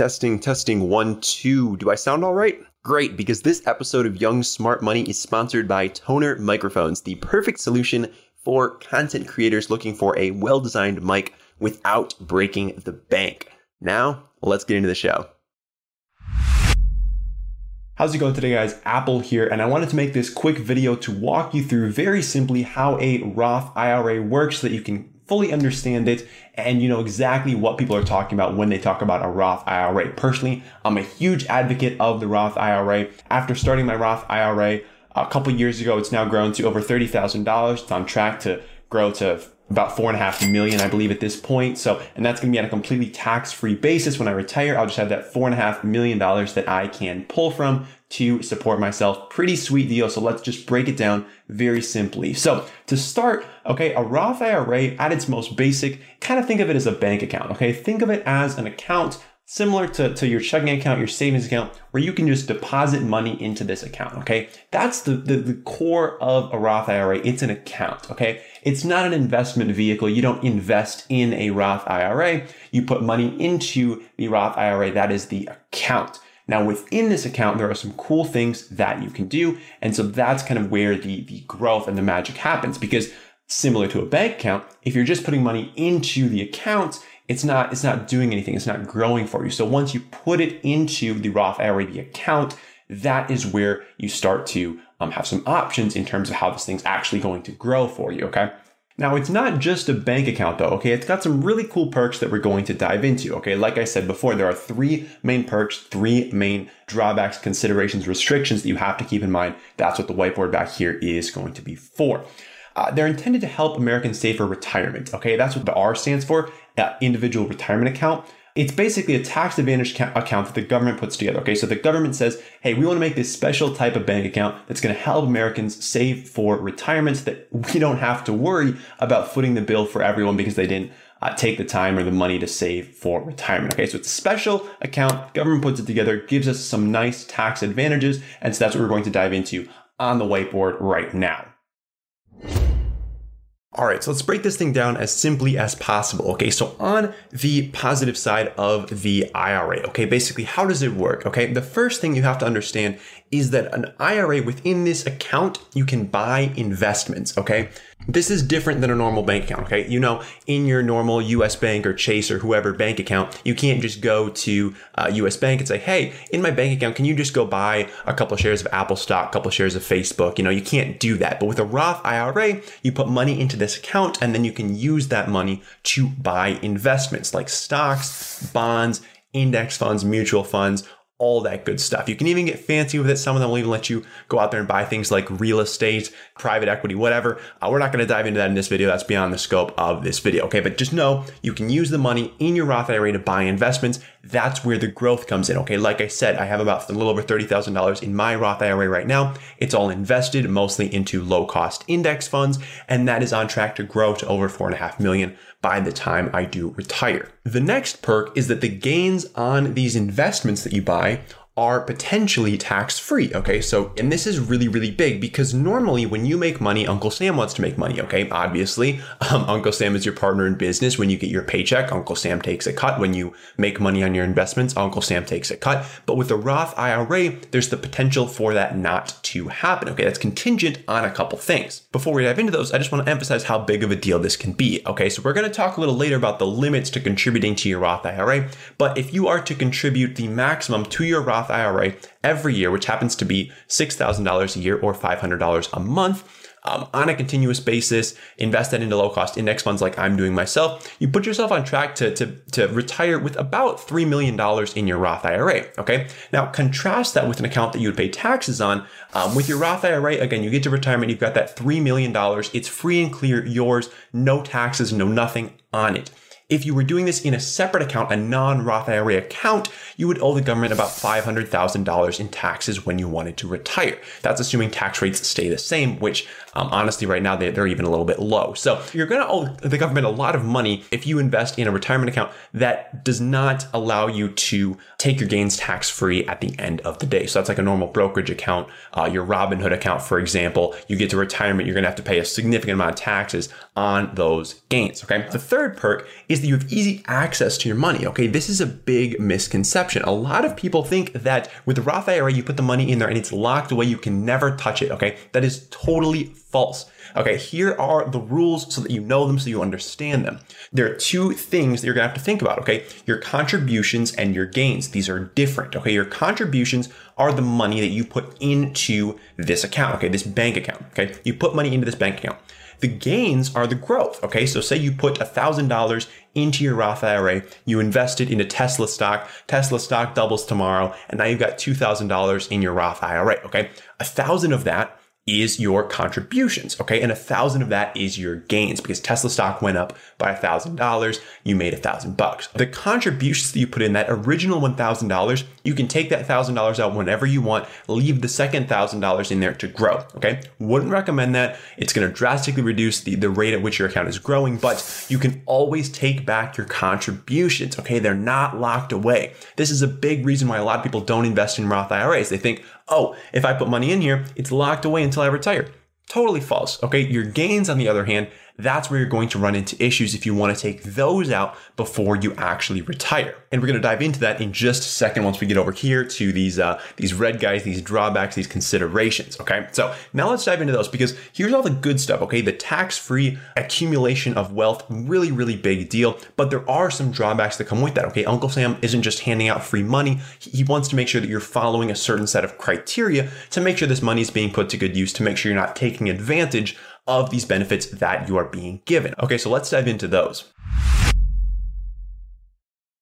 Testing, testing, one, two. Do I sound all right? Great, because this episode of Young Smart Money is sponsored by Tonor Microphones, the perfect solution for content creators looking for a well designed mic without breaking the bank. Now, let's get into the show. How's it going today, guys? Apple here, and I wanted to make this quick video to walk you through very simply how a Roth IRA works so that you can fully understand it and you know exactly what people are talking about when they talk about a Roth IRA. Personally, I'm a huge advocate of the Roth IRA. After starting my Roth IRA a couple years ago, it's now grown to over $30,000. It's on track to grow to about four and a half million, I believe, at this point. So, and that's going to be on a completely tax free basis. When I retire, I'll just have that four and a half million dollars that I can pull from to support myself. Pretty sweet deal. So let's just break it down very simply. So to start, okay, a Roth IRA at its most basic, kind of think of it as a bank account. Okay. Think of it as an account similar to, to your checking account, your savings account, where you can just deposit money into this account. Okay. That's the, the, the core of a Roth IRA. It's an account. Okay. It's not an investment vehicle. You don't invest in a Roth IRA. You put money into the Roth IRA. That is the account. Now, within this account, there are some cool things that you can do. And so that's kind of where the, the growth and the magic happens because similar to a bank account, if you're just putting money into the account, it's not it's not doing anything. It's not growing for you. So once you put it into the roth ira account that is where you start to um, have some options in terms of how this thing's actually going to grow for you okay? Now it's not just a bank account though okay? It's got some really cool perks that we're going to dive into okay? Like i said before there are three main perks three main drawbacks considerations restrictions that you have to keep in mind. That's what the whiteboard back here is going to be for uh, they're intended to help Americans save for retirement. Okay, that's what the R stands for, uh, individual retirement account. It's basically a tax advantage account that the government puts together. Okay, so the government says, hey, we want to make this special type of bank account that's going to help Americans save for retirement so that we don't have to worry about footing the bill for everyone because they didn't uh, take the time or the money to save for retirement. Okay, so it's a special account. Government puts it together, gives us some nice tax advantages, and so that's what we're going to dive into on the whiteboard right now. All right, so let's break this thing down as simply as possible. Okay, so on the positive side of the IRA, okay, basically, how does it work? Okay, the first thing you have to understand is that an IRA within this account, you can buy investments. Okay, this is different than a normal bank account, okay? You know, in your normal US Bank or Chase or whoever bank account, you can't just go to uh, US Bank and say, hey, in my bank account, can you just go buy a couple of shares of Apple stock, a couple of shares of Facebook? You know, you can't do that. But with a Roth IRA, you put money into this account and then you can use that money to buy investments like stocks, bonds, index funds, mutual funds, all that good stuff. You can even get fancy with it. Some of them will even let you go out there and buy things like real estate, private equity, whatever. Uh, we're not going to dive into that in this video. That's beyond the scope of this video. Okay. But just know you can use the money in your Roth IRA to buy investments. That's where the growth comes in. Okay. Like I said, I have about a little over $30,000 in my Roth IRA right now. It's all invested mostly into low cost index funds. And that is on track to grow to over four and a half million by the time I do retire. The next perk is that the gains on these investments that you buy are potentially tax free. Okay, so, and this is really, really big because normally when you make money, Uncle Sam wants to make money. Okay, obviously, um, Uncle Sam is your partner in business. When you get your paycheck, Uncle Sam takes a cut. When you make money on your investments, Uncle Sam takes a cut. But with the Roth IRA, there's the potential for that not to happen. Okay, that's contingent on a couple things. Before we dive into those, I just want to emphasize how big of a deal this can be. Okay, so we're going to talk a little later about the limits to contributing to your Roth IRA. But if you are to contribute the maximum to your Roth Roth IRA every year, which happens to be $6,000 a year or $500 a month. Um, on a continuous basis, invest that into low cost index funds like I'm doing myself, you put yourself on track to, to, to retire with about $3 million in your Roth IRA. Okay. Now contrast that with an account that you would pay taxes on. Um, with your Roth IRA, again, you get to retirement, you've got that $3 million. It's free and clear, yours, no taxes, no nothing on it. If you were doing this in a separate account, a non-Roth IRA account, you would owe the government about $500,000 in taxes when you wanted to retire. That's assuming tax rates stay the same, which Um, honestly, right now they, they're even a little bit low. So you're going to owe the government a lot of money if you invest in a retirement account that does not allow you to take your gains tax free at the end of the day. So that's like a normal brokerage account, uh, your Robinhood account, for example. You get to retirement, you're going to have to pay a significant amount of taxes on those gains. Okay. The third perk is that you have easy access to your money. Okay. This is a big misconception. A lot of people think that with the Roth IRA, you put the money in there and it's locked away. You can never touch it. Okay. That is totally false. Okay, here are the rules so that you know them, so you understand them. There are two things that you're gonna have to think about, okay? Your contributions and your gains. These are different, okay? Your contributions are the money that you put into this account, okay? This bank account, okay? You put money into this bank account. The gains are the growth. Okay. So say you put $1,000 into your Roth IRA, you invested into Tesla stock, Tesla stock doubles tomorrow, and now you've got $2,000 in your Roth IRA. Okay. A thousand of that is your contributions. Okay. And a thousand of that is your gains because Tesla stock went up by a thousand dollars. You made a thousand bucks. The contributions that you put in that original $1,000, you can take that thousand dollars out whenever you want, leave the second thousand dollars in there to grow. Okay. Wouldn't recommend that. It's going to drastically reduce the, the rate at which your account is growing, but you can always take back your contributions. Okay. They're not locked away. This is a big reason why a lot of people don't invest in Roth IRAs. They think, oh, if I put money in here, it's locked away until I retire. Totally false. Okay. Your gains, on the other hand, that's where you're going to run into issues if you want to take those out before you actually retire. And we're going to dive into that in just a second once we get over here to these uh, these red guys, these drawbacks, these considerations. Okay, so now let's dive into those because here's all the good stuff. Okay, the tax-free accumulation of wealth, really, really big deal. But there are some drawbacks that come with that. Okay, Uncle Sam isn't just handing out free money. He wants to make sure that you're following a certain set of criteria to make sure this money is being put to good use, to make sure you're not taking advantage of these benefits that you are being given. Okay, so let's dive into those.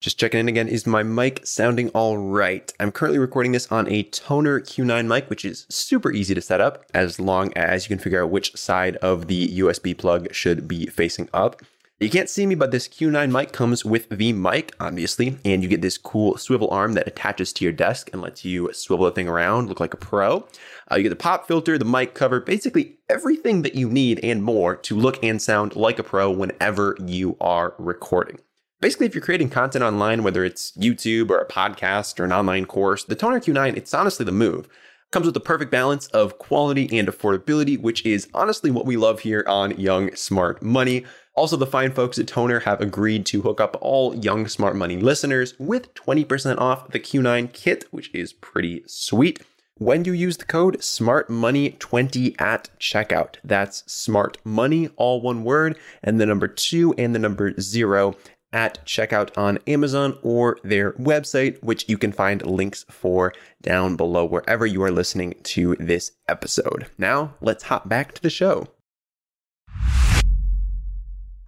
Just checking in again, is my mic sounding all right? I'm currently recording this on a Tonor Q9 mic, which is super easy to set up as long as you can figure out which side of the USB plug should be facing up. You can't see me, but this Q9 mic comes with the mic, obviously, and you get this cool swivel arm that attaches to your desk and lets you swivel the thing around, look like a pro. Uh, you get the pop filter, the mic cover, basically everything that you need and more to look and sound like a pro whenever you are recording. Basically, if you're creating content online, whether it's YouTube or a podcast or an online course, the Tonor Q9, it's honestly the move comes with the perfect balance of quality and affordability, which is honestly what we love here on Young Smart Money. Also, the fine folks at Tonor have agreed to hook up all Young Smart Money listeners with 20% off the Q9 kit, which is pretty sweet. When you use the code SmartMoney20 at checkout, that's Smart Money, all one word, and the number two and the number zero at checkout on Amazon or their website, which you can find links for down below wherever you are listening to this episode. Now, let's hop back to the show.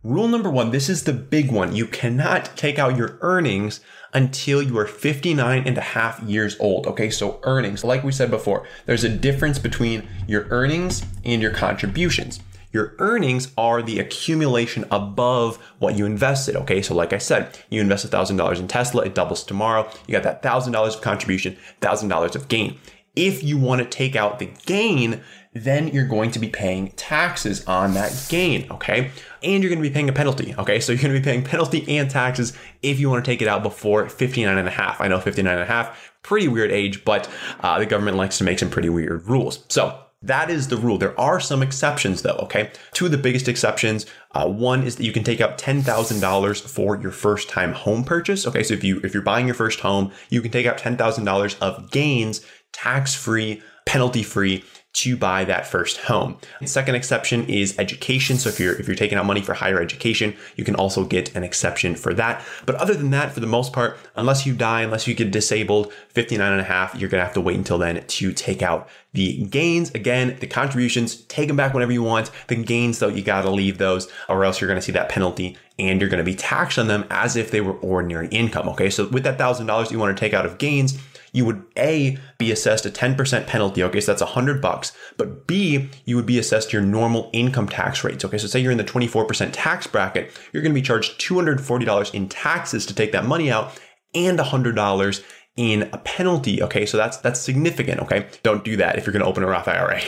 Rule number one this is the big one. You cannot take out your earnings until you are 59 and a half years old. Okay, so earnings, like we said before, there's a difference between your earnings and your contributions. Your earnings are the accumulation above what you invested. Okay, so like I said, you invest $1,000 in Tesla, it doubles tomorrow. You got that $1,000 of contribution, $1,000 of gain. If you want to take out the gain, then you're going to be paying taxes on that gain, okay? And you're going to be paying a penalty, okay? So you're going to be paying penalty and taxes if you want to take it out before 59 and a half. I know 59 and a half, pretty weird age, but uh, the government likes to make some pretty weird rules. So that is the rule. There are some exceptions though, okay? Two of the biggest exceptions. Uh, one is that you can take out $10,000 for your first time home purchase. Okay, so if you if you're buying your first home, you can take out $10,000 of gains tax free, penalty free to buy that first home. The second exception is education. So if you're if you're taking out money for higher education, you can also get an exception for that. But other than that, for the most part, unless you die, unless you get disabled, 59 and a half, you're gonna have to wait until then to take out the gains. Again, the contributions, take them back whenever you want. The gains, though, you gotta leave those, or else you're gonna see that penalty and you're gonna be taxed on them as if they were ordinary income. Okay, so with that thousand dollars you want to take out of gains, you would A, be assessed a 10% penalty. Okay, so that's 100 bucks. But B, you would be assessed your normal income tax rates. Okay, so say you're in the 24% tax bracket, you're going to be charged $240 in taxes to take that money out and $100 in a penalty. Okay, so that's that's significant. Okay, don't do that if you're going to open a Roth IRA.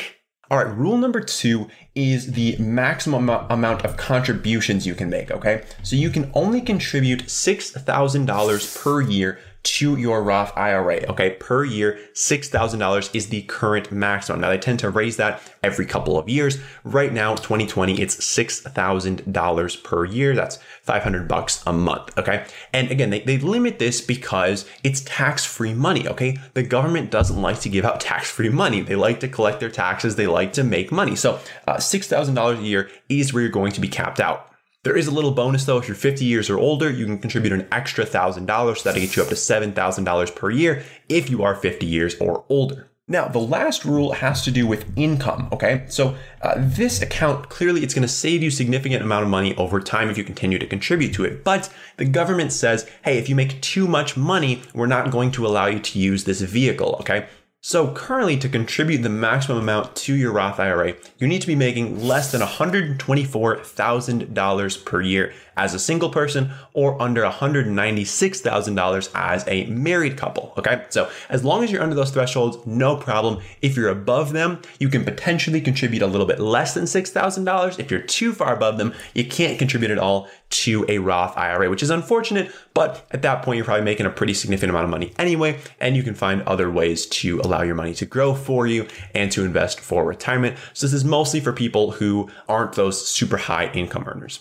All right, rule number two is the maximum amount of contributions you can make, okay? So you can only contribute $6,000 per year to your Roth IRA. Okay, per year, $6,000 is the current maximum. Now they tend to raise that every couple of years. Right now, 2020, it's $6,000 per year. That's 500 bucks a month. Okay. And again, they, they limit this because it's tax free money. Okay. The government doesn't like to give out tax free money. They like to collect their taxes. They like to make money. So uh, $6,000 a year is where you're going to be capped out. There is a little bonus though. If you're 50 years or older, you can contribute an extra $1,000. So that'll get you up to $7,000 per year if you are 50 years or older. Now, the last rule has to do with income, okay? So uh, this account, clearly it's gonna save you significant amount of money over time if you continue to contribute to it. But the government says, hey, if you make too much money, we're not going to allow you to use this vehicle, okay? So currently to contribute the maximum amount to your Roth IRA, you need to be making less than $124,000 per year as a single person or under $196,000 as a married couple. Okay. So as long as you're under those thresholds, no problem. If you're above them, you can potentially contribute a little bit less than $6,000. If you're too far above them, you can't contribute at all to a Roth IRA, which is unfortunate, but at that point, you're probably making a pretty significant amount of money anyway, and you can find other ways to allow your money to grow for you and to invest for retirement. So this is mostly for people who aren't those super high income earners.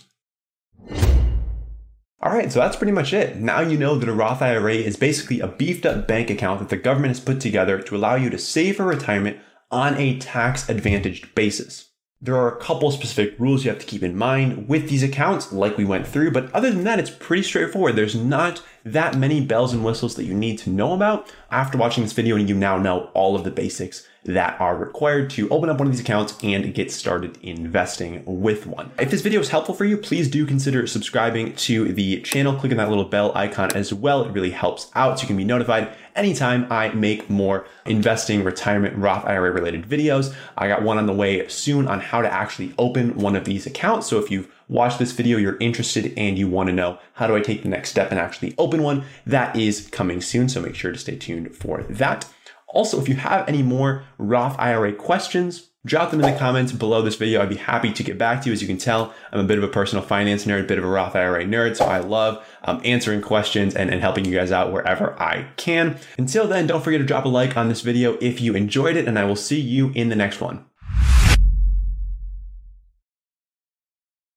All right, so that's pretty much it. Now you know that a Roth IRA is basically a beefed up bank account that the government has put together to allow you to save for retirement on a tax advantaged basis. There are a couple specific rules you have to keep in mind with these accounts, like we went through, but other than that, it's pretty straightforward. There's not that many bells and whistles that you need to know about. After watching this video, and you now know all of the basics that are required to open up one of these accounts and get started investing with one. If this video is helpful for you, please do consider subscribing to the channel. clicking that little bell icon as well. It really helps out so you can be notified anytime I make more investing, retirement, Roth IRA related videos. I got one on the way soon on how to actually open one of these accounts. So if you've watched this video, you're interested and you want to know how do I take the next step and actually open one, that is coming soon. So make sure to stay tuned for that. Also, if you have any more Roth IRA questions, drop them in the comments below this video. I'd be happy to get back to you. As you can tell, I'm a bit of a personal finance nerd, a bit of a Roth IRA nerd, so I love um, answering questions and, and helping you guys out wherever I can. Until then, don't forget to drop a like on this video if you enjoyed it, and I will see you in the next one.